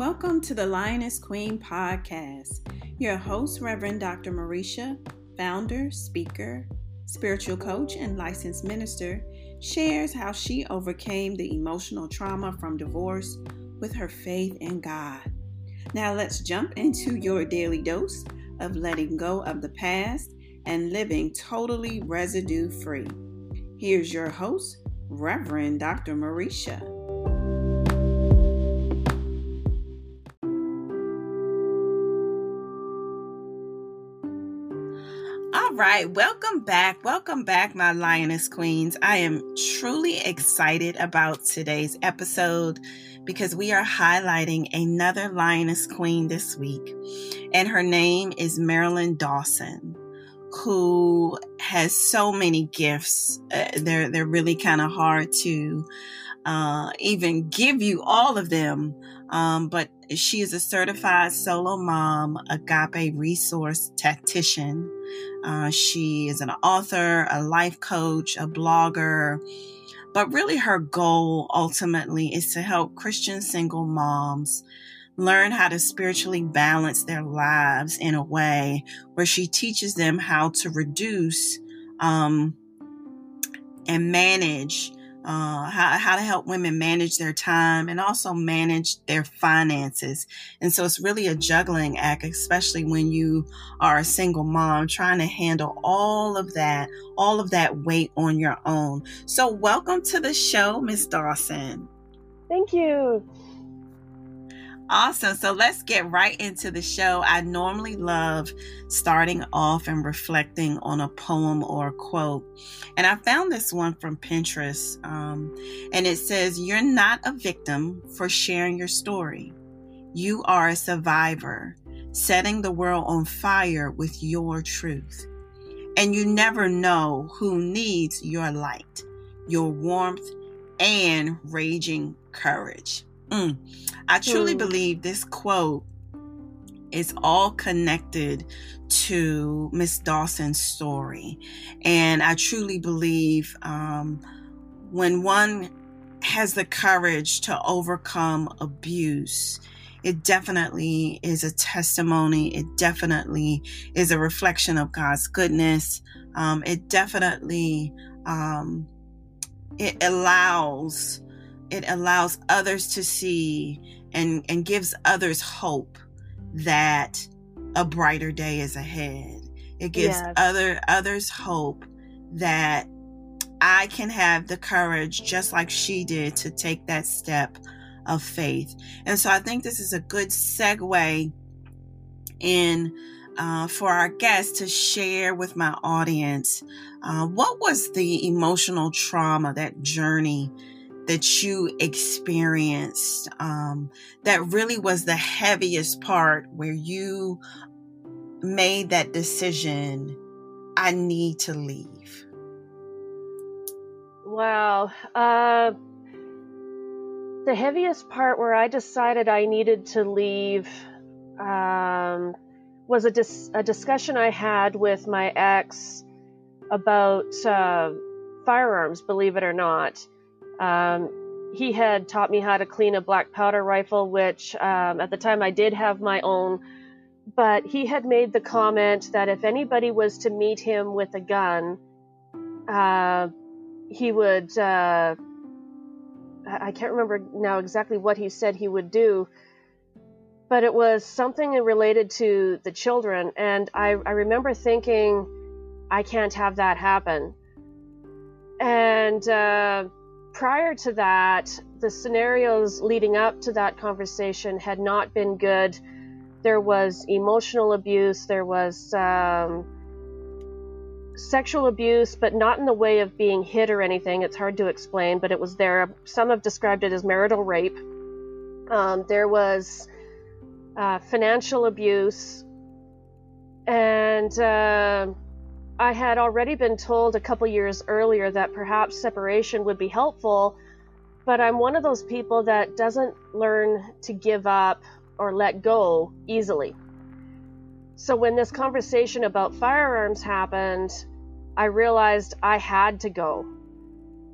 Welcome to the Lioness Queen podcast. Your host, Reverend Dr. Marisha, founder, speaker, spiritual coach, and licensed minister, shares how she overcame the emotional trauma from divorce with her faith in God. Now, let's jump into your daily dose of letting go of the past and living totally residue free. Here's your host, Reverend Dr. Marisha. Right, welcome back. Welcome back, my Lioness Queens. I am truly excited about today's episode because we are highlighting another Lioness Queen this week, and her name is Marilynn Dawson, who has so many gifts. Uh, they're they're really kind of hard to uh, even give you all of them, um, but she is a certified solo mom, agape resource tactician. Uh, she is an author, a life coach, a blogger. But really, her goal ultimately is to help Christian single moms learn how to spiritually balance their lives in a way where she teaches them how to reduce um, and manage uh, how, how to help women manage their time and also manage their finances. And so it's really a juggling act, especially when you are a single mom trying to handle all of that, all of that weight on your own. So welcome to the show, Miss Dawson. Thank you. Awesome. So let's get right into the show. I normally love starting off and reflecting on a poem or a quote. And I found this one from Pinterest. Um, and it says, You're not a victim for sharing your story. You are a survivor, setting the world on fire with your truth. And you never know who needs your light, your warmth, and raging courage. Mm. I truly mm. believe this quote is all connected to Miss Dawson's story. And I truly believe um, when one has the courage to overcome abuse, it definitely is a testimony. It definitely is a reflection of God's goodness. Um, it definitely um, it allows it allows others to see and, and gives others hope that a brighter day is ahead. It gives yes. other others hope that I can have the courage just like she did to take that step of faith. And so I think this is a good segue in uh, for our guests to share with my audience uh, what was the emotional trauma, that journey that you experienced um, that really was the heaviest part where you made that decision I need to leave? Wow. Uh, the heaviest part where I decided I needed to leave um, was a, dis- a, discussion I had with my ex about uh, firearms, believe it or not. Um, he had taught me how to clean a black powder rifle, which um, at the time I did have my own. But he had made the comment that if anybody was to meet him with a gun, uh, he would. Uh, I can't remember now exactly what he said he would do, but it was something related to the children. And I, I remember thinking, I can't have that happen. And uh, prior to that, the scenarios leading up to that conversation had not been good. There was emotional abuse, there was um, sexual abuse, but not in the way of being hit or anything. It's hard to explain, but it was there. Some have described it as marital rape. Um, there was uh, financial abuse, and uh, I had already been told a couple years earlier that perhaps separation would be helpful, but I'm one of those people that doesn't learn to give up or let go easily. So when this conversation about firearms happened, I realized I had to go.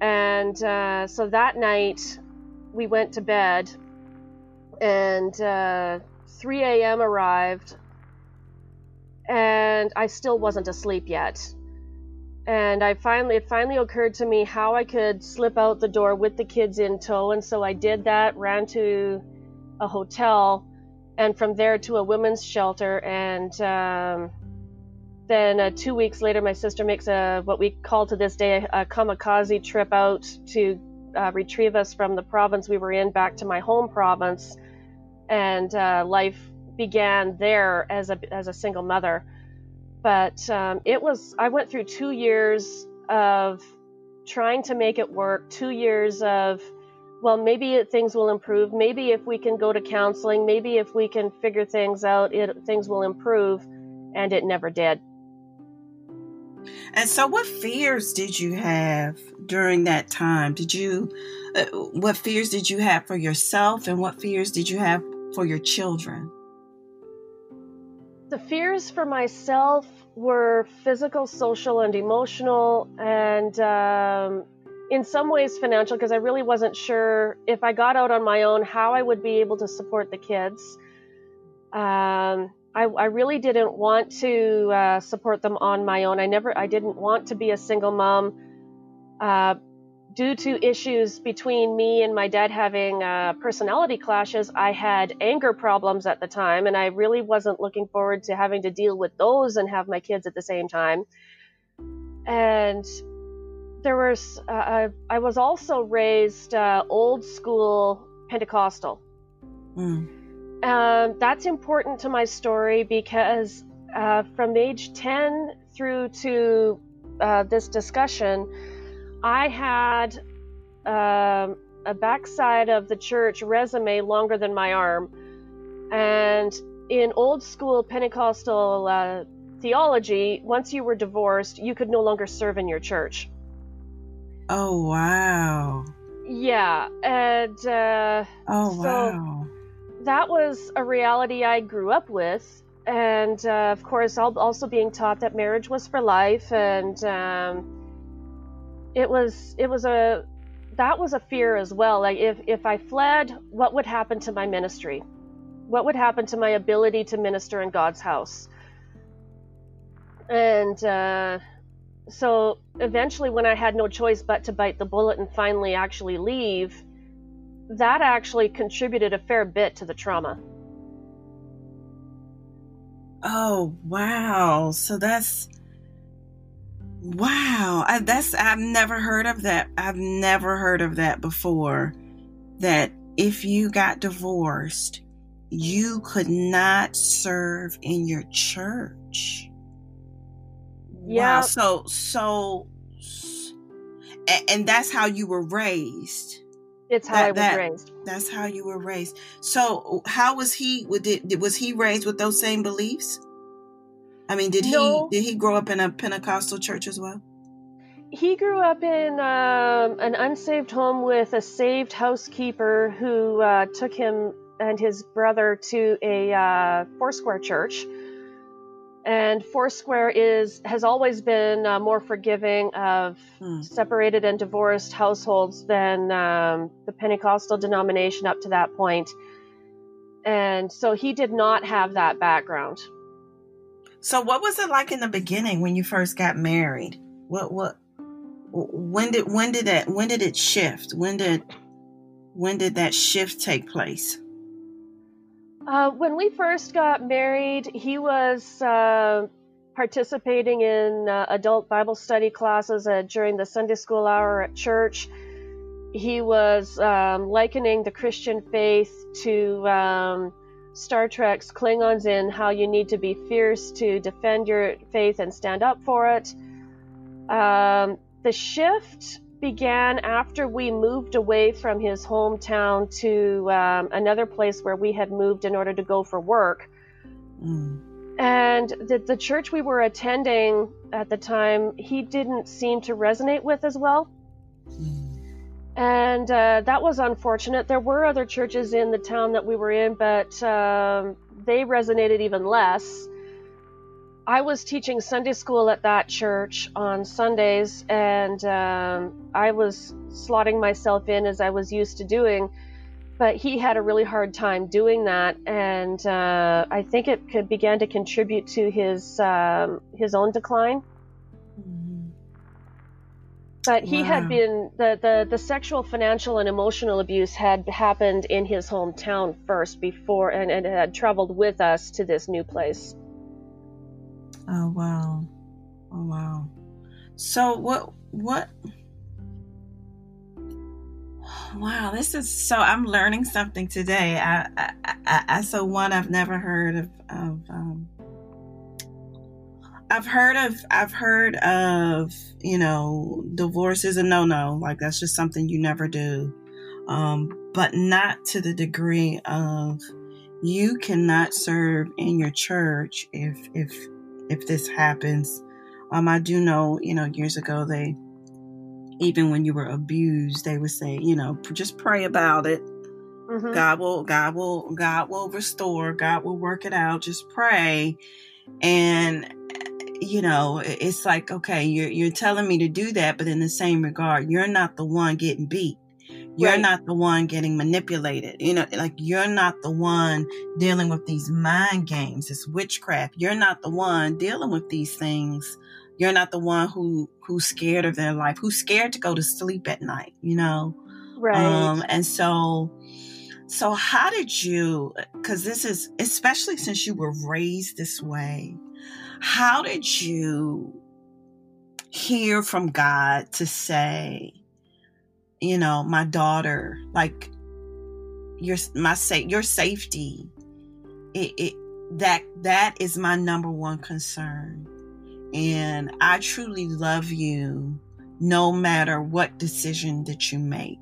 And uh, so that night, we went to bed. and uh, 3 a.m. arrived, and I still wasn't asleep yet. And I finally, it finally occurred to me how I could slip out the door with the kids in tow, and so I did that. Ran to a hotel, and from there to a women's shelter, and um, then uh, two weeks later, my sister makes a what we call to this day a, kamikaze trip out to uh, retrieve us from the province we were in back to my home province, and uh, life began there as a as a single mother. But um, it was I went through two years of trying to make it work, two years of well, maybe things will improve. Maybe if we can go to counseling, maybe if we can figure things out, it, things will improve. And it never did. And so, what fears did you have during that time? Did you, uh, what fears did you have for yourself, and what fears did you have for your children? The fears for myself were physical, social, and emotional, and um, in some ways financial, because I really wasn't sure if I got out on my own how I would be able to support the kids. Um, I, I really didn't want to uh, support them on my own. I never, I didn't want to be a single mom. Uh, due to issues between me and my dad having uh, personality clashes, I had anger problems at the time, and I really wasn't looking forward to having to deal with those and have my kids at the same time. And there was, uh, I, I, was also raised uh, old school Pentecostal. Mm. Um, that's important to my story because uh, from age 10 through to uh, this discussion, I had um, a backside of the church resume longer than my arm. And in old school Pentecostal uh, theology, once you were divorced, you could no longer serve in your church. Oh, wow. Yeah. And uh, oh, so, wow that was a reality I grew up with. And uh, of course, also being taught that marriage was for life, and um, it was it was a that was a fear as well. Like if if I fled, what would happen to my ministry? What would happen to my ability to minister in God's house? And uh, so eventually, when I had no choice but to bite the bullet and finally actually leave, that actually contributed a fair bit to the trauma. Oh, wow. So that's wow. I, that's I've never heard of that. I've never heard of that before. That if you got divorced, you could not serve in your church. Yeah. Wow. So so and that's how you were raised. It's how that, I was that, raised. That's how you were raised. So, how was he? Did, was he raised with those same beliefs? I mean, did no. he did he grow up in a Pentecostal church as well? He grew up in um, an unsaved home with a saved housekeeper who uh, took him and his brother to a uh, Foursquare church and Foursquare is has always been uh, more forgiving of hmm. separated and divorced households than um, the Pentecostal denomination up to that point. point, and so he did not have that background. So, what was it like in the beginning when you first got married? What what when did when did that when did it shift? When did when did that shift take place? Uh, when we first got married, he was uh, participating in uh, adult Bible study classes during the Sunday school hour at church. He was um, likening the Christian faith to um, Star Trek's Klingons in how you need to be fierce to defend your faith and stand up for it. Um, the shift began after we moved away from his hometown to um, another place where we had moved in order to go for work. Mm. And the, the church we were attending at the time, he didn't seem to resonate with as well. And uh, that was unfortunate. There were other churches in the town that we were in, but um, they resonated even less. I was teaching Sunday school at that church on Sundays, and um, I was slotting myself in as I was used to doing. but he had a really hard time doing that, and uh, I think it could began to contribute to his um, his own decline. But he wow. had been the, the the sexual, financial, and emotional abuse had happened in his hometown first before, and, and had traveled with us to this new place. Oh wow, oh wow. So what what Wow, this is so. I'm learning something today. I, I, I, I so one I've never heard of. of um, I've heard of. I've heard of. You know, divorce is a no-no. Like that's just something you never do. Um, but not to the degree of you cannot serve in your church if if if this happens. Um, I do know. You know, years ago they even when you were abused, they would say, you know, just pray about it. Mm-hmm. God will, God will, God will restore. God will work it out. Just pray. And, you know, it's like, okay, you're, you're telling me to do that, but in the same regard, you're not the one getting beat. You're right. not the one getting manipulated. You know, like you're not the one dealing with these mind games, this witchcraft. You're not the one dealing with these things you're not the one who who's scared of their life, who's scared to go to sleep at night, you know? Right. Um, and so so how did you cuz this is especially since you were raised this way, how did you hear from God to say, you know, my daughter, like your my say your safety it, it that that is my number one concern and I truly love you no matter what decision that you make.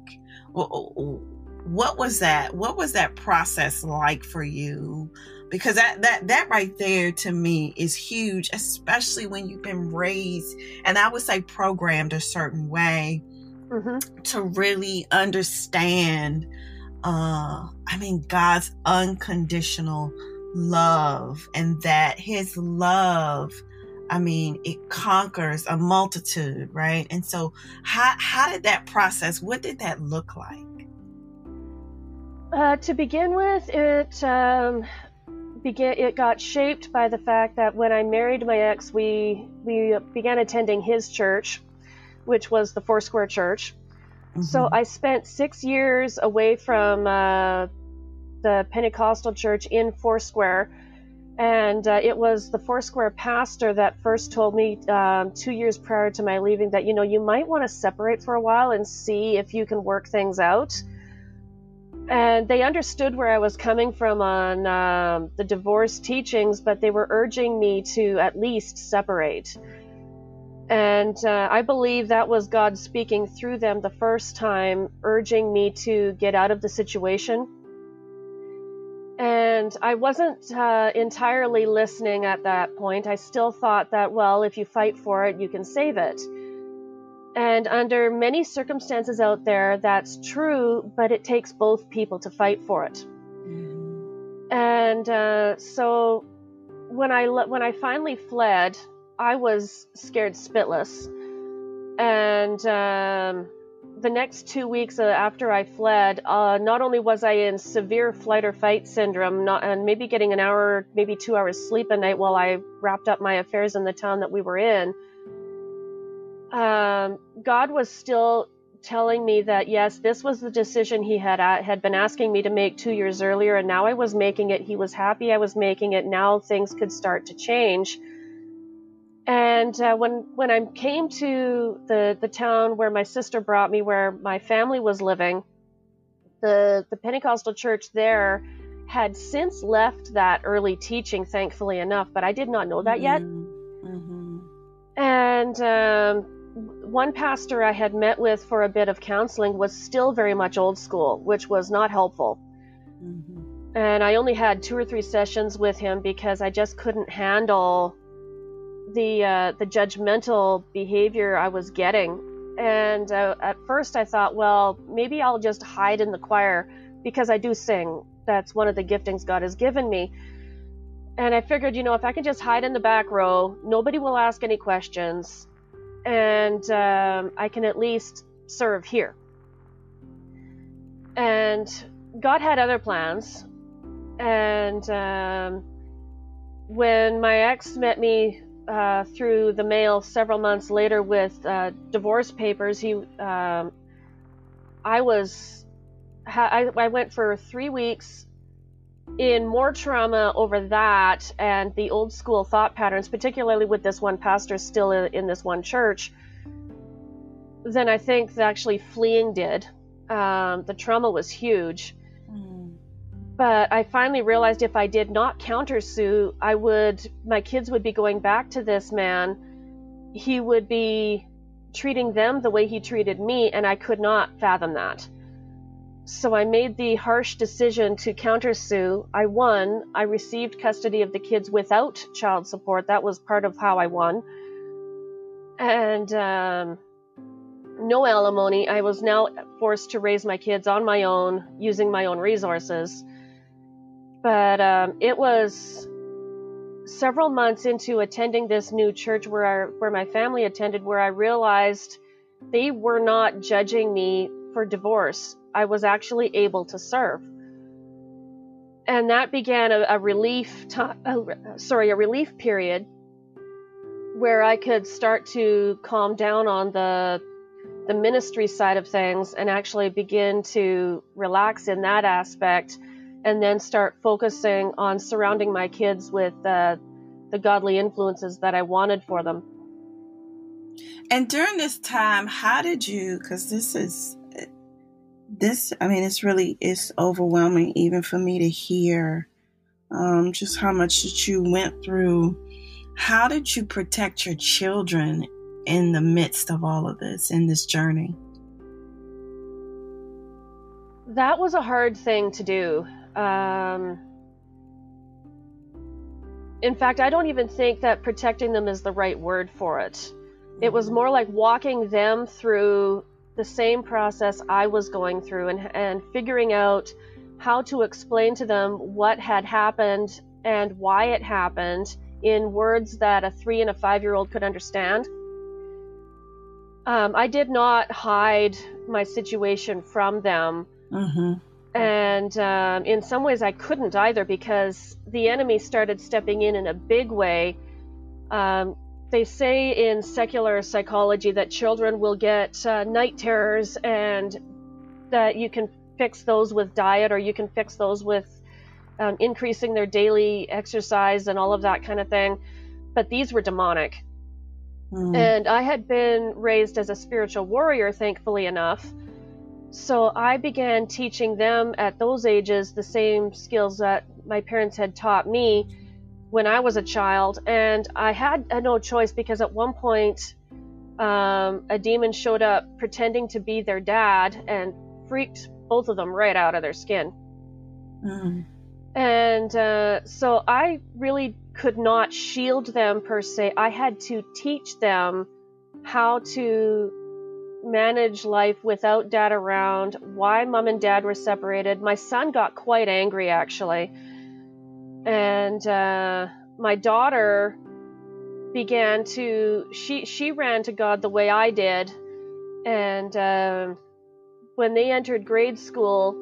What was that? What was that process like for you? Because that that that right there to me is huge, especially when you've been raised and I would say programmed a certain way mm-hmm. to really understand uh I mean God's unconditional love and that his love I mean, it conquers a multitude, right? And so, how how did that process? What did that look like? Uh, to begin with, it um, began. It got shaped by the fact that when I married my ex, we we began attending his church, which was the Foursquare Church. Mm-hmm. So I spent six years away from uh, the Pentecostal church in Foursquare and uh, it was the Foursquare pastor that first told me um, two years prior to my leaving that, you know, you might want to separate for a while and see if you can work things out. And they understood where I was coming from on um, the divorce teachings, but they were urging me to at least separate. And uh, I believe that was God speaking through them the first time, urging me to get out of the situation and I wasn't uh, entirely listening at that point. I still thought that, well, if you fight for it, you can save it. And under many circumstances out there, that's true, but it takes both people to fight for it. And uh, so when I when I finally fled, I was scared spitless, and um, the next two weeks uh, after I fled, uh, not only was I in severe flight or fight syndrome, not, and maybe getting an hour, maybe two hours sleep a night while I wrapped up my affairs in the town that we were in, um, God was still telling me that yes, this was the decision He had uh, had been asking me to make two years earlier, and now I was making it. He was happy I was making it. Now things could start to change and uh, when when I came to the the town where my sister brought me, where my family was living, the the Pentecostal church there had since left that early teaching, thankfully enough, but I did not know that yet. Mm-hmm. mm-hmm. And um, one pastor I had met with for a bit of counseling was still very much old school, which was not helpful. Mm-hmm. And I only had two or three sessions with him because I just couldn't handle the uh, the judgmental behavior I was getting. And uh, at first, I thought, well, maybe I'll just hide in the choir because I do sing. That's one of the giftings God has given me. And I figured, you know, if I can just hide in the back row, nobody will ask any questions, and um, I can at least serve here. And God had other plans. And um, when my ex met me uh, through the mail several months later with uh, divorce papers, he, um, I was, I, I went for three weeks in more trauma over that and the old school thought patterns, particularly with this one pastor still in this one church, than I think actually fleeing did. Um, the trauma was huge. Mm. But I finally realized if I did not countersue, I would, my kids would be going back to this man. He would be treating them the way he treated me, and I could not fathom that. So I made the harsh decision to countersue. I won. I received custody of the kids without child support. That was part of how I won. And um, no alimony. I was now forced to raise my kids on my own using my own resources. But um, it was several months into attending this new church where I, where my family attended where I realized they were not judging me for divorce. I was actually able to serve. And that began a, a relief, sorry, a relief period where I could start to calm down on the the ministry side of things and actually begin to relax in that aspect and then start focusing on surrounding my kids with uh, the godly influences that I wanted for them. And during this time, how did you, because this is this i mean it's really it's overwhelming even for me to hear um, just how much that you went through. How did you protect your children in the midst of all of this in this journey? That was a hard thing to do. Um, in fact i don't even think that protecting them is the right word for it. It was mm-hmm. more like walking them through the same process I was going through and, and figuring out how to explain to them what had happened and why it happened in words that a three and a five year old could understand. Um, I did not hide my situation from them. Mm-hmm. And um, in some ways, I couldn't either because the enemy started stepping in in a big way. Um, they say in secular psychology that children will get uh, night terrors and that you can fix those with diet or you can fix those with um, increasing their daily exercise and all of that kind of thing. But these were demonic. Mm. And I had been raised as a spiritual warrior, thankfully enough. So I began teaching them at those ages the same skills that my parents had taught me when I was a child, and I had no choice because at one point um, a demon showed up pretending to be their dad and freaked both of them right out of their skin. Mm. And uh, so I really could not shield them per se. I had to teach them how to manage life without dad around, why mom and dad were separated. My son got quite angry actually and uh, my daughter began to she she ran to God the way I did, and uh, when they entered grade school,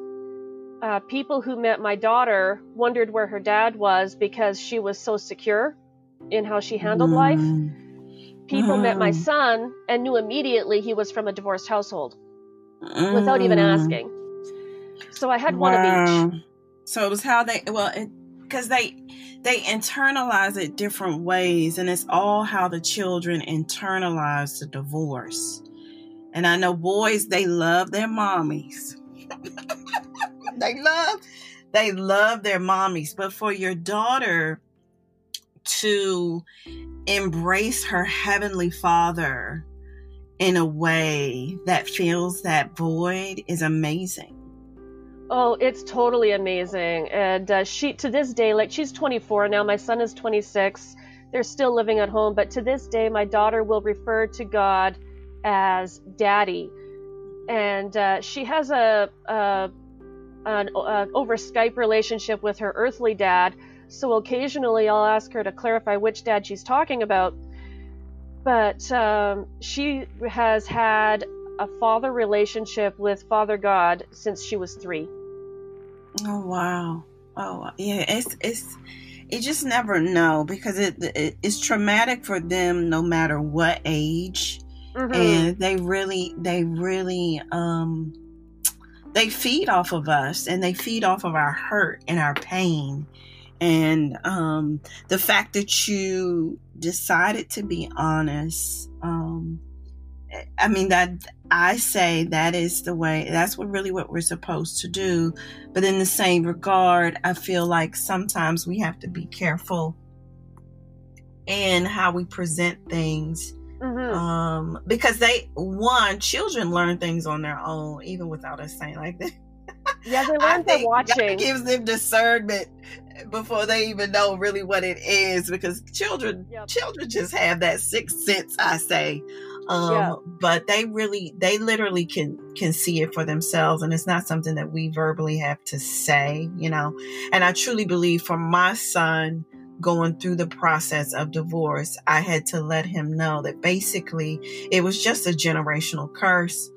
uh, people who met my daughter wondered where her dad was because she was so secure in how she handled mm. life. People mm. met my mm. son and knew immediately he was from a divorced household mm. without even mm. asking. So I had wow. one of each. So it was how they well. It, because they they internalize it different ways and it's all how the children internalize the divorce. And i know boys they love their mommies. They love. They love their mommies. But for your daughter to embrace her heavenly father in a way that fills that void is amazing Oh, it's totally amazing. And uh, she, to this day, like she's 24 now, my son is 26. They're still living at home, but to this day, my daughter will refer to God as daddy. And uh, she has a, a an over Skype relationship with her earthly dad. So occasionally I'll ask her to clarify which dad she's talking about. But um, she has had a father relationship with Father God since she was three. Oh wow. Oh yeah, it's it's you just never know because it, it it's traumatic for them no matter what age. Mm-hmm. And they really they really um they feed off of us and they feed off of our hurt and our pain. And um the fact that you decided to be honest um I mean that I say that is the way that's what really what we're supposed to do. But in the same regard, I feel like sometimes we have to be careful in how we present things. Mm-hmm. Um, because they one children learn things on their own even without us saying like that. Yeah, they learn by watching. It gives them discernment before they even know really what it is because children yep. children just have that sixth sense i say um yeah. but they really they literally can can see it for themselves and it's not something that we verbally have to say you know and i truly believe for my son going through the process of divorce i had to let him know that basically it was just a generational curse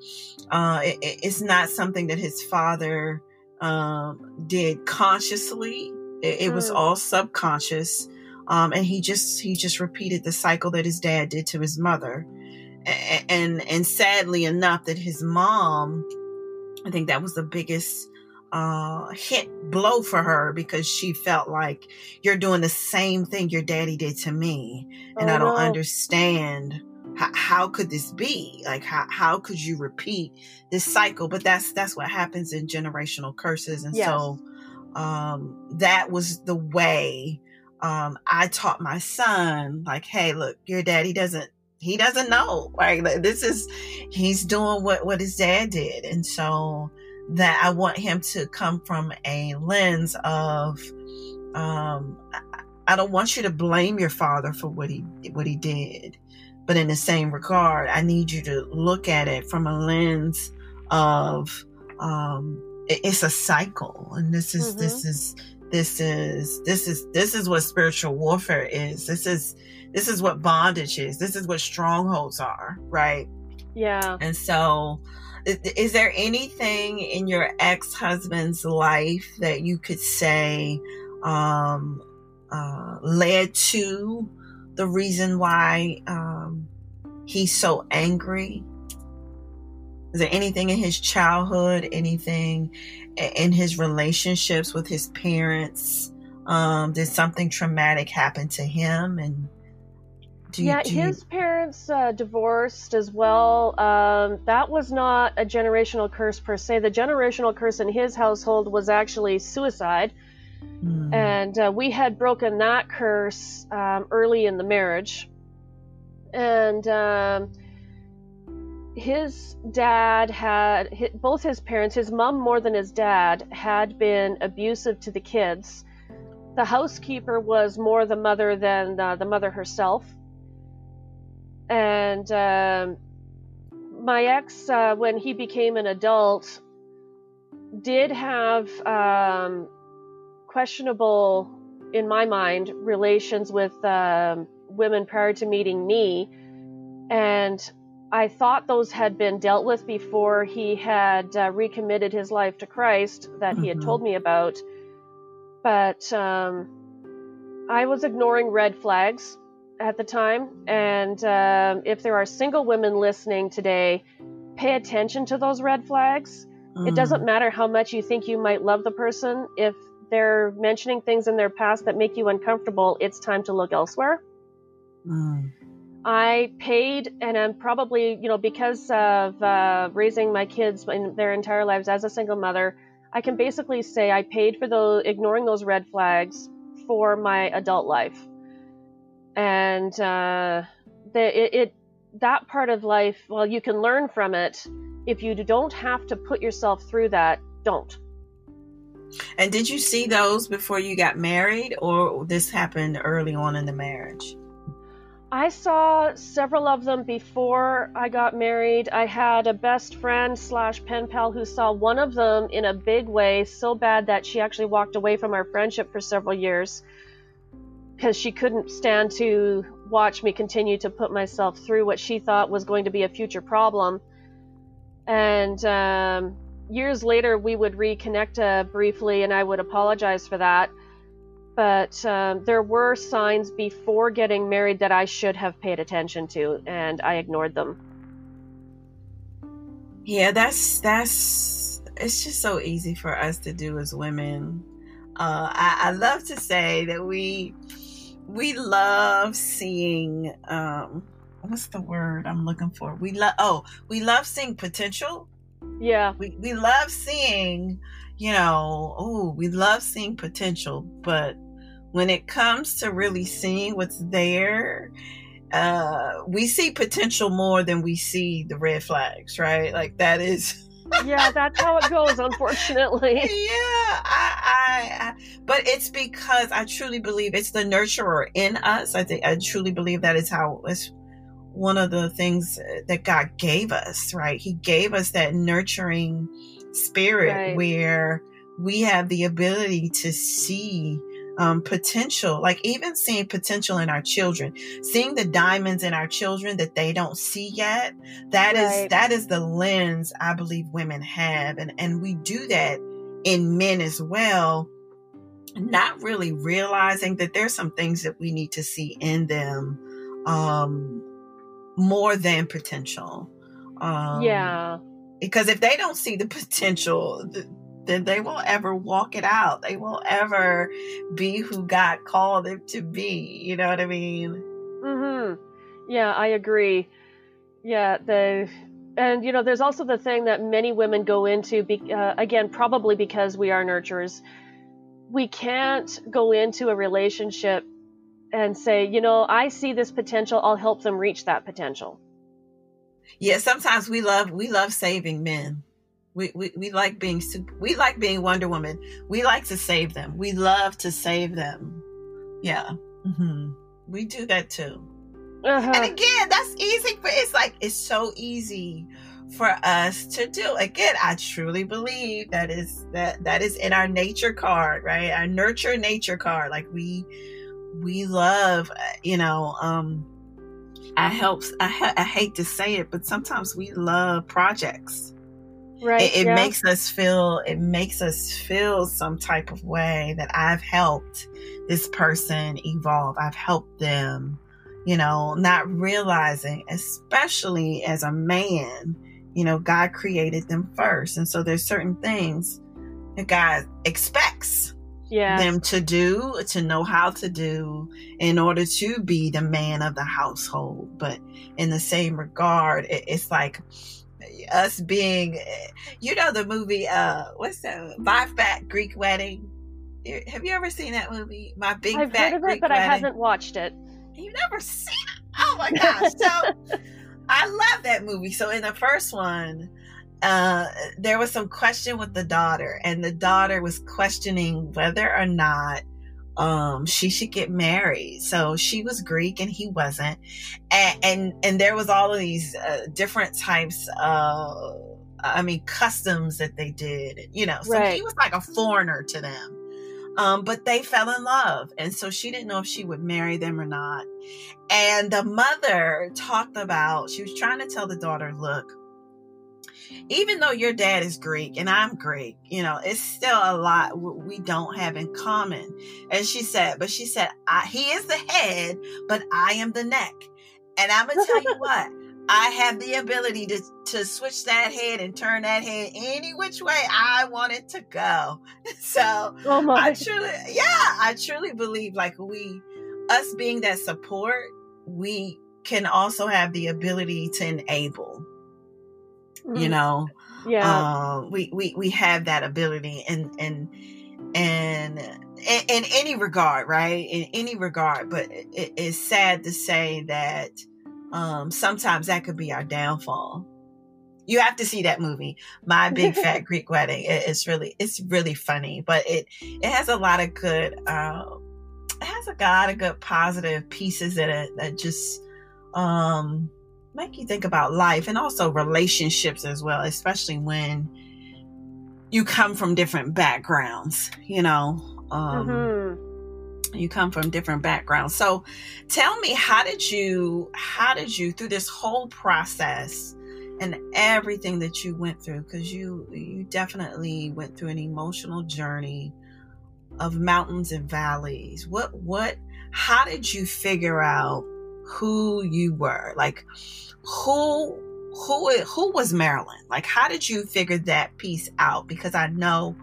uh it, it's not something that his father um did consciously it, it was mm. all subconscious. Um, and he just he just repeated the cycle that his dad did to his mother, and and, sadly enough, that his mom, I think that was the biggest uh, hit blow for her because she felt like you're doing the same thing your daddy did to me, and oh, I don't no. understand how, how could this be like how, how could you repeat this cycle but that's that's what happens in generational curses and yes. so um, that was the way um, I taught my son, like, hey, look, your daddy doesn't he doesn't know. Like this is he's doing what what his dad did, and so that I want him to come from a lens of um, I don't want you to blame your father for what he what he did, but in the same regard, I need you to look at it from a lens of um, it's a cycle and this is mm-hmm. this is this is this is this is what spiritual warfare is. This is this is what bondage is. This is what strongholds are right? Yeah. And so is there anything in your ex-husband's life that you could say um uh led to the reason why um he's so angry? Is there anything in his childhood, anything in his relationships with his parents? Um, did something traumatic happen to him? And do you, yeah, do his you... parents uh, divorced as well. Um, that was not a generational curse per se. The generational curse in his household was actually suicide. Mm. And uh, we had broken that curse um, early in the marriage. And um, his dad had both his parents, his mom more than his dad, had been abusive to the kids. The housekeeper was more the mother than uh, the mother herself. And um, my ex, uh, when he became an adult, did have um, questionable, in my mind, relations with um, women prior to meeting me. And I thought those had been dealt with before he had uh, recommitted his life to Christ that mm-hmm. he had told mm-hmm. me about. But um, I was ignoring red flags at the time. And um, if there are single women listening today, pay attention to those red flags. Mm. It doesn't matter how much you think you might love the person. If they're mentioning things in their past that make you uncomfortable, it's time to look elsewhere. Mm. I paid, and I'm probably, you know, because of uh, raising my kids in their entire lives as a single mother, I can basically say I paid for those, ignoring those red flags for my adult life. And uh, the, it, it, that part of life, well, you can learn from it. If you don't have to put yourself through that, don't. And did you see those before you got married, or this happened early on in the marriage? I saw several of them before I got married. I had a best friend slash pen pal who saw one of them in a big way, so bad that she actually walked away from our friendship for several years because she couldn't stand to watch me continue to put myself through what she thought was going to be a future problem. And um, years later, we would reconnect uh, briefly, and I would apologize for that. But um, there were signs before getting married that I should have paid attention to, and I ignored them. Yeah, that's that's it's just so easy for us to do as women. Uh, I, I love to say that we we love seeing um, what's the word I'm looking for? We love oh, we love seeing potential. Yeah. We we love seeing, you know, oh, we love seeing potential, but when it comes to really seeing what's there, uh we see potential more than we see the red flags, right? Like that is yeah, that's how it goes, unfortunately. yeah, I, I, I, but it's because I truly believe it's the nurturer in us. I think I truly believe that is how it's one of the things that God gave us, right? He gave us that nurturing spirit right. where we have the ability to see um, potential, like even seeing potential in our children, seeing the diamonds in our children that they don't see yet. That right. is that is the lens I believe women have, and and we do that in men as well. Not really realizing that there's some things that we need to see in them. Um, more than potential. Um, yeah. Because if they don't see the potential, then they won't ever walk it out. They won't ever be who God called them to be. You know what I mean? Mm-hmm. Yeah, I agree. Yeah, the and you know, there's also the thing that many women go into. Be, uh, again, probably because we are nurturers. We can't go into a relationship and say, you know, I see this potential, I'll help them reach that potential. Yeah, sometimes we love we love saving men. We, we, we like being we like being Wonder Woman. We like to save them. We love to save them. Yeah. Mm-hmm. We do that too. Uh-huh. And again, that's easy for it's like it's so easy for us to do. Again, I truly believe that is that that is in our nature card, right? Our nurture nature card. Like we we love, you know, um, I helps. I, ha- I hate to say it, but sometimes we love projects. Right. It, it yeah. makes us feel. It makes us feel some type of way that I've helped this person evolve. I've helped them. You know, not realizing, especially as a man, you know, God created them first, and so there's certain things that God expects yeah. them to do, to know how to do in order to be the man of the household. But in the same regard, it's like us being, you know, the movie, uh, what's that? My Fat Greek Wedding. Have you ever seen that movie? My Big I've Fat heard of it, Greek but Wedding? I haven't watched it. You've never seen it? Oh my gosh. So I love that movie. So in the first one, uh, there was some question with the daughter, and the daughter was questioning whether or not um she should get married. So she was greek and he wasn't. And and, and there was all of these uh, different types of i mean customs that they did you know so right. he was like a foreigner to them. Um, but they fell in love. And so she didn't know if she would marry them or not. And the mother talked about she was trying to tell the daughter look even though your dad is Greek and I'm Greek, you know, it's still a lot we don't have in common. And she said, but she said, he is the head, but I am the neck. And I'm going to tell you what, I have the ability to, to switch that head and turn that head any which way I want it to go. So oh I truly, yeah, I truly believe like we, us being that support, we can also have the ability to enable mm-hmm. you know yeah. um, we, we we have that ability and and and in, in any regard right? In any regard but it, it's sad to say that um sometimes that could be our downfall. You have to see that movie my big fat greek wedding. It, it's really it's really funny but it it has a lot of good uh, it has a lot of good positive pieces in it that just um make you think about life and also relationships as well, especially when you come from different backgrounds, you know. Um, mm-hmm. You come from different backgrounds. So tell me, how did you, how did you, through this whole process, and everything that you went through because you you definitely went through an emotional journey of mountains and valleys what what how did you figure out who you were like who who who was Marilynn like how did you figure that piece out because i know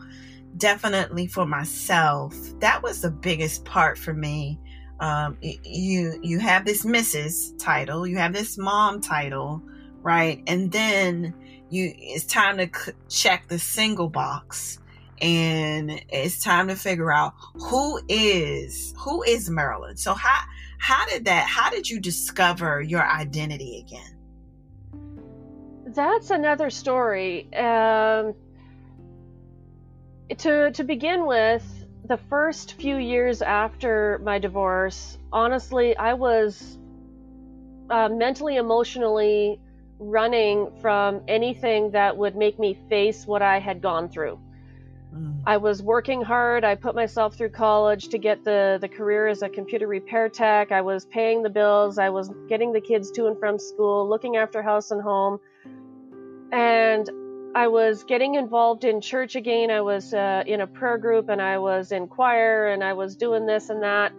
definitely for myself that was the biggest part for me um, you you have this mrs title you have this mom title right? And then you it's time to check the single box and it's time to figure out who is who is Marilynn. So how how did that how did you discover your identity again? That's another story. Um, to to begin with, the first few years after my divorce, honestly, I was uh, mentally, emotionally running from anything that would make me face what I had gone through. Mm. I was working hard. I put myself through college to get the, the career as a computer repair tech. I was paying the bills. I was getting the kids to and from school, looking after house and home. And I was getting involved in church again. I was uh, in a prayer group and I was in choir and I was doing this and that.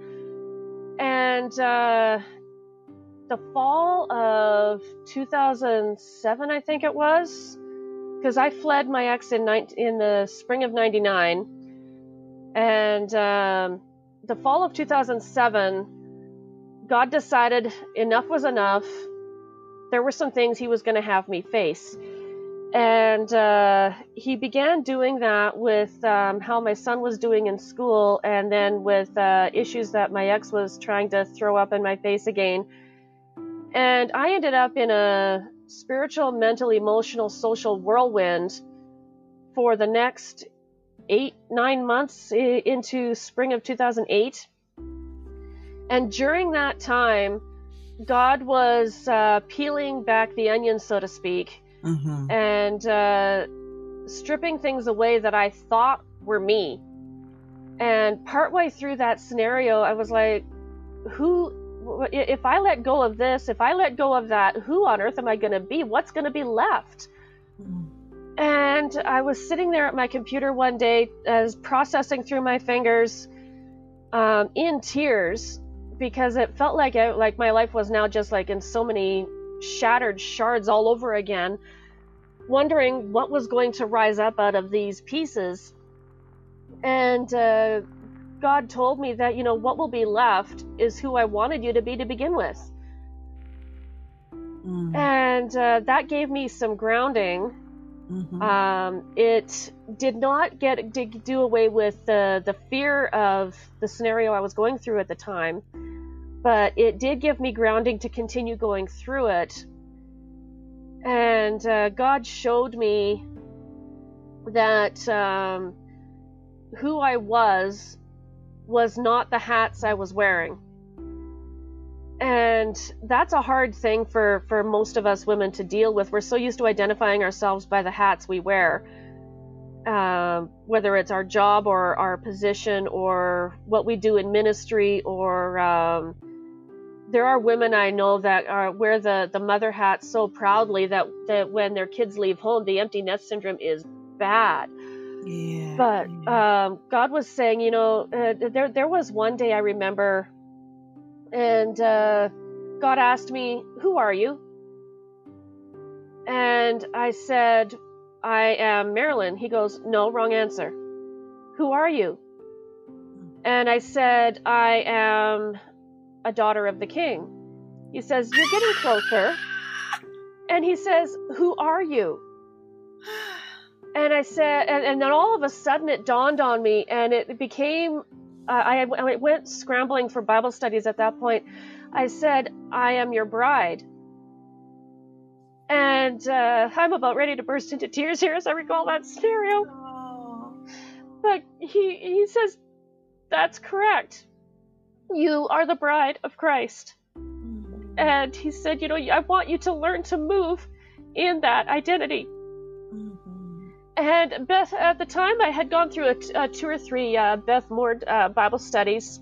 And uh, the fall of 2007, I think it was, because I fled my ex in, in the spring of 99. And um, the fall of 2007, God decided enough was enough. There were some things He was going to have me face. And uh, he began doing that with um, how my son was doing in school, and then with uh, issues that my ex was trying to throw up in my face again and I ended up in a spiritual, mental, emotional, social whirlwind for the next eight, nine months into spring of 2008. And during that time, God was uh, peeling back the onion, so to speak, mm-hmm. and uh, stripping things away that I thought were me. And partway through that scenario, I was like, who if I let go of this, if I let go of that, who on earth am I going to be? What's going to be left? And I was sitting there at my computer one day, as processing through my fingers, um, in tears, because it felt like I, like my life was now just like in so many shattered shards all over again, wondering what was going to rise up out of these pieces. And uh, God told me that, you know, what will be left is who I wanted you to be to begin with. Mm. And uh, that gave me some grounding. Mm-hmm. Um, it did not get did do away with the the fear of the scenario I was going through at the time, but it did give me grounding to continue going through it. And uh, God showed me that um, who I was was not the hats I was wearing. And that's a hard thing for, for most of us women to deal with. We're so used to identifying ourselves by the hats we wear, um, whether it's our job or our position or what we do in ministry or. Um, there are women I know that are wear the, the mother hat so proudly that, that when their kids leave home, the empty nest syndrome is bad. Yeah. But um, God was saying, you know, uh, there there was one day I remember, and uh, God asked me, "Who are you?" And I said, "I am Marilynn." He goes, "No, wrong answer. Who are you?" And I said, "I am a daughter of the king." He says, "You're getting closer." And he says, "Who are you?" And I said, and, and, then all of a sudden it dawned on me, and it became, uh, I, I went scrambling for Bible studies at that point. I said, I am your bride. And uh, I'm about ready to burst into tears here as I recall that scenario. Oh. But he, he says, That's correct. You are the bride of Christ. Mm-hmm. And he said, You know, I want you to learn to move in that identity. And Beth, at the time, I had gone through a, two or three uh, Beth Moore uh, Bible studies,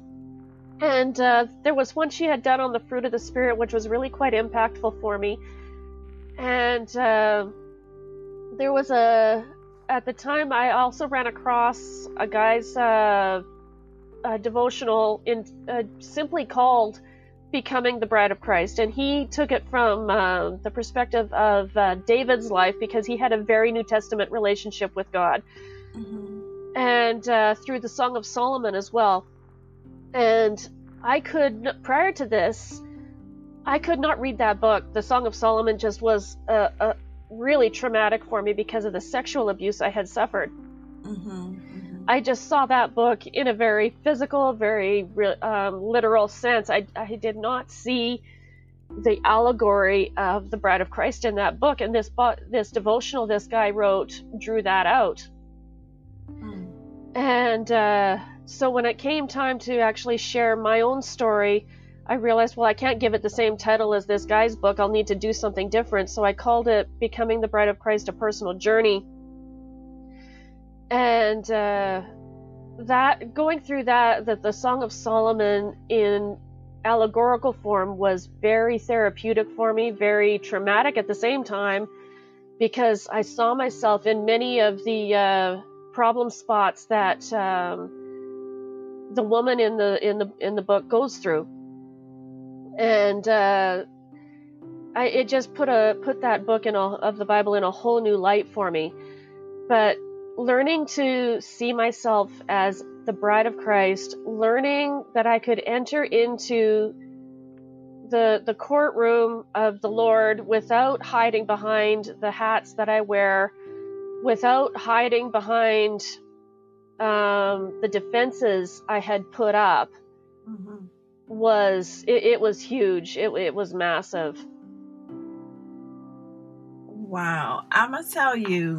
and uh, there was one she had done on the fruit of the Spirit, which was really quite impactful for me. and uh, there was a at the time I also ran across a guy's uh, a devotional in uh, simply called becoming the bride of Christ. And he took it from uh, the perspective of uh, David's life because he had a very New Testament relationship with God. Mm-hmm. And uh, through the Song of Solomon as well. And I could, prior to this, I could not read that book. The Song of Solomon just was really traumatic for me because of the sexual abuse I had suffered. Mm-hmm. I just saw that book in a very physical, very um, literal sense. I, I did not see the allegory of the bride of Christ in that book, and this this devotional this guy wrote drew that out. Mm. And uh, so when it came time to actually share my own story, I realized, well, I can't give it the same title as this guy's book. I'll need to do something different. So I called it "Becoming the Bride of Christ: A Personal Journey." And uh, that going through that that the Song of Solomon in allegorical form was very therapeutic for me, very traumatic at the same time, because I saw myself in many of the uh, problem spots that um, the woman in the in the in the book goes through, and uh, I, it just put a put that book in a, of the Bible in a whole new light for me. But learning to see myself as the bride of Christ, learning that I could enter into the the courtroom of the Lord without hiding behind the hats that I wear, without hiding behind um, the defenses I had put up, mm-hmm. was it, it, was huge. It, it was massive. Wow, I'm gonna tell you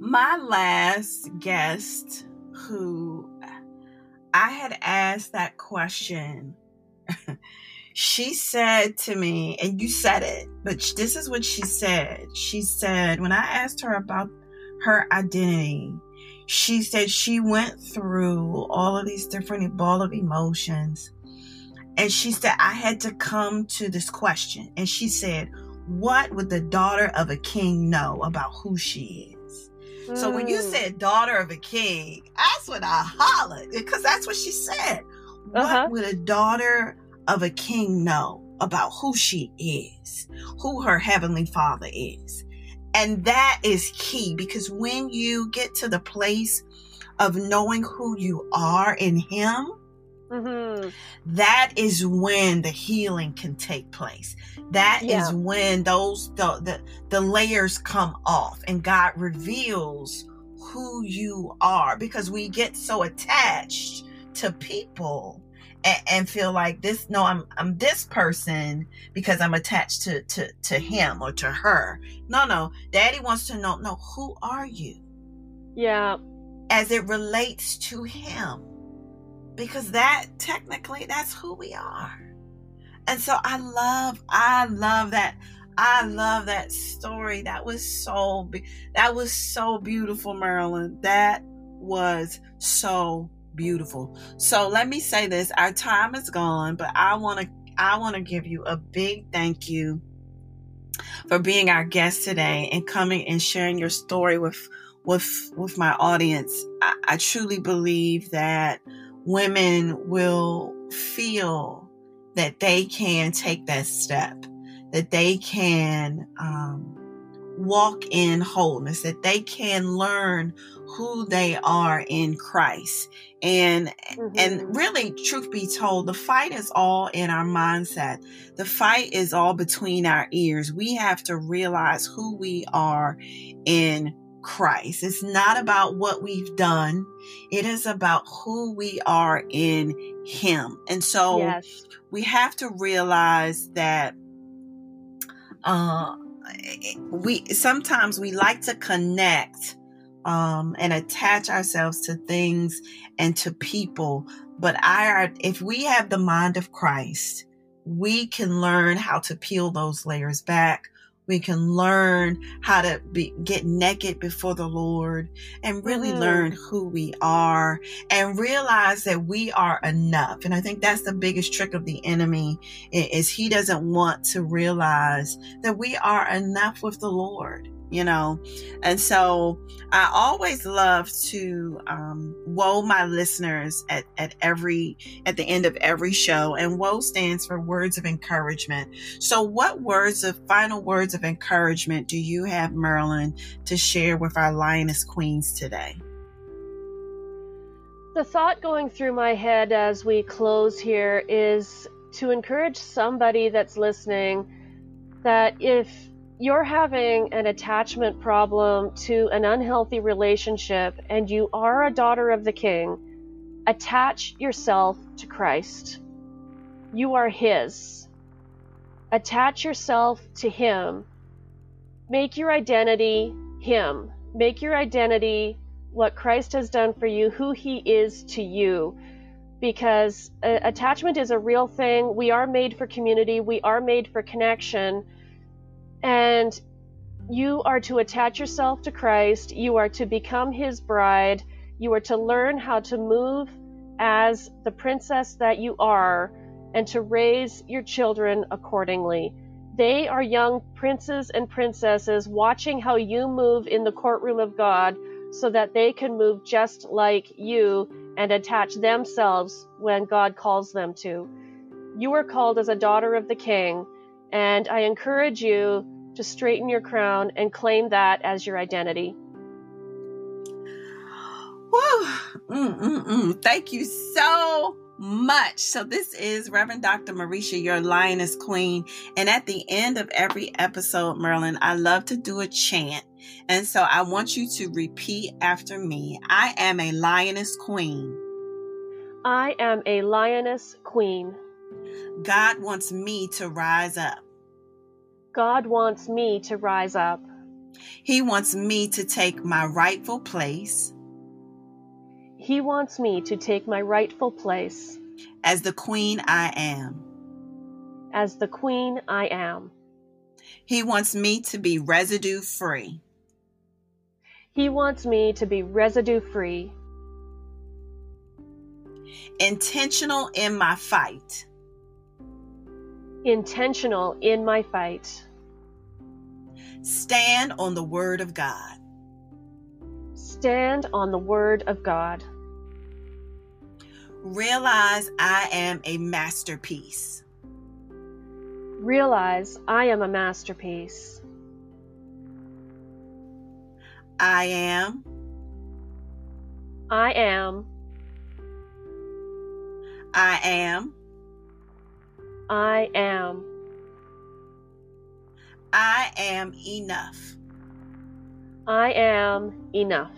my last guest who I had asked that question, she said to me, and you said it, but this is what she said. She said, when I asked her about her identity, she said she went through all of these different ball of emotions. And she said, I had to come to this question. And she said, What would the daughter of a king know about who she is? So when you mm. said daughter of a king, that's what I hollered because that's what she said. Uh-huh. What would a daughter of a king know about who she is, who her heavenly father is? And that is key because when you get to the place of knowing who you are in him, Mm-hmm. That is when the healing can take place. That yeah. is when those the, the the layers come off and God reveals who you are because we get so attached to people and, and, feel like this no I'm I'm this person because I'm attached to to to him or to her. No, no. Daddy wants to know no who are you? Yeah. As it relates to him because that technically that's who we are. And so I love, I love that. I love that story. That was so that was so beautiful, Marilynn. That was so beautiful. So let me say this. Our time is gone, but I want to I want to give you a big thank you for being our guest today and coming and sharing your story with with with my audience. I, I truly believe that women will feel that they can take that step, that they can um, walk in wholeness, that they can learn who they are in Christ. And mm-hmm. and really, truth be told, the fight is all in our mindset. The fight is all between our ears. We have to realize who we are in Christ. It's not about what we've done. It is about who we are in Him. And so yes. we have to realize that uh, we sometimes we like to connect um, and attach ourselves to things and to people. But I, if we have the mind of Christ, we can learn how to peel those layers back We can learn how to be, get naked before the Lord and really mm-hmm. learn who we are and realize that we are enough. And I think that's the biggest trick of the enemy is he doesn't want to realize that we are enough with the Lord you know? And so i always love to um, woe my listeners at, at every at the end of every show and woe stands for words of encouragement. So what words of final words of encouragement do you have Marilynn, to share with our lioness queens today? The thought going through my head as we close here is to encourage somebody that's listening that if you're having an attachment problem to an unhealthy relationship and you are a daughter of the king, attach yourself to Christ. You are His. Attach yourself to Him. Make your identity Him. Make your identity what Christ has done for you, who He is to you. Because uh, attachment is a real thing. We are made for community, we are made for connection and you are to attach yourself to Christ. You are to become his bride. You are to learn how to move as the princess that you are and to raise your children accordingly. They are young princes and princesses watching how you move in the courtroom of God so that they can move just like you and attach themselves when God calls them to. You are called as a daughter of the king and I encourage you to straighten your crown and claim that as your identity. Woo. Mm-mm-mm. Thank you so much. So, this is Reverend Dr. Marisha, your lioness queen. And at the end of every episode, Marilynn, I love to do a chant. And so, I want you to repeat after me I am a lioness queen. I am a lioness queen. God wants me to rise up. God wants me to rise up. He wants me to take my rightful place. He wants me to take my rightful place. As the queen I am. As the queen I am. He wants me to be residue free. He wants me to be residue free. Intentional in my fight intentional in my fight. Stand on the Word of God. Stand on the Word of God. Realize I am a masterpiece. Realize I am a masterpiece. I am. I am. I am. I am. I am enough. I am enough.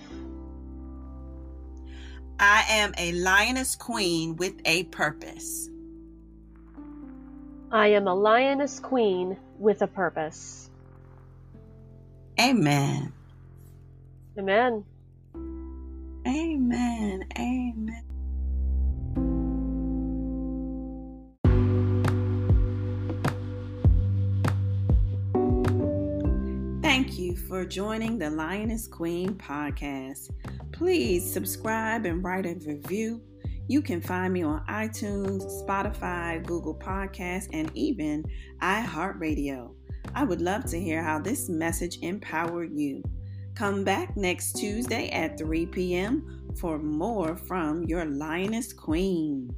I am a lioness queen with a purpose. I am a lioness queen with a purpose. Amen. Amen. Amen. Amen. For joining the Lioness Queen podcast. Please subscribe and write a review. You can find me on iTunes, Spotify, Google Podcasts, and even iHeartRadio. I would love to hear how this message empowered you. Come back next Tuesday at 3 p.m. for more from your Lioness Queen.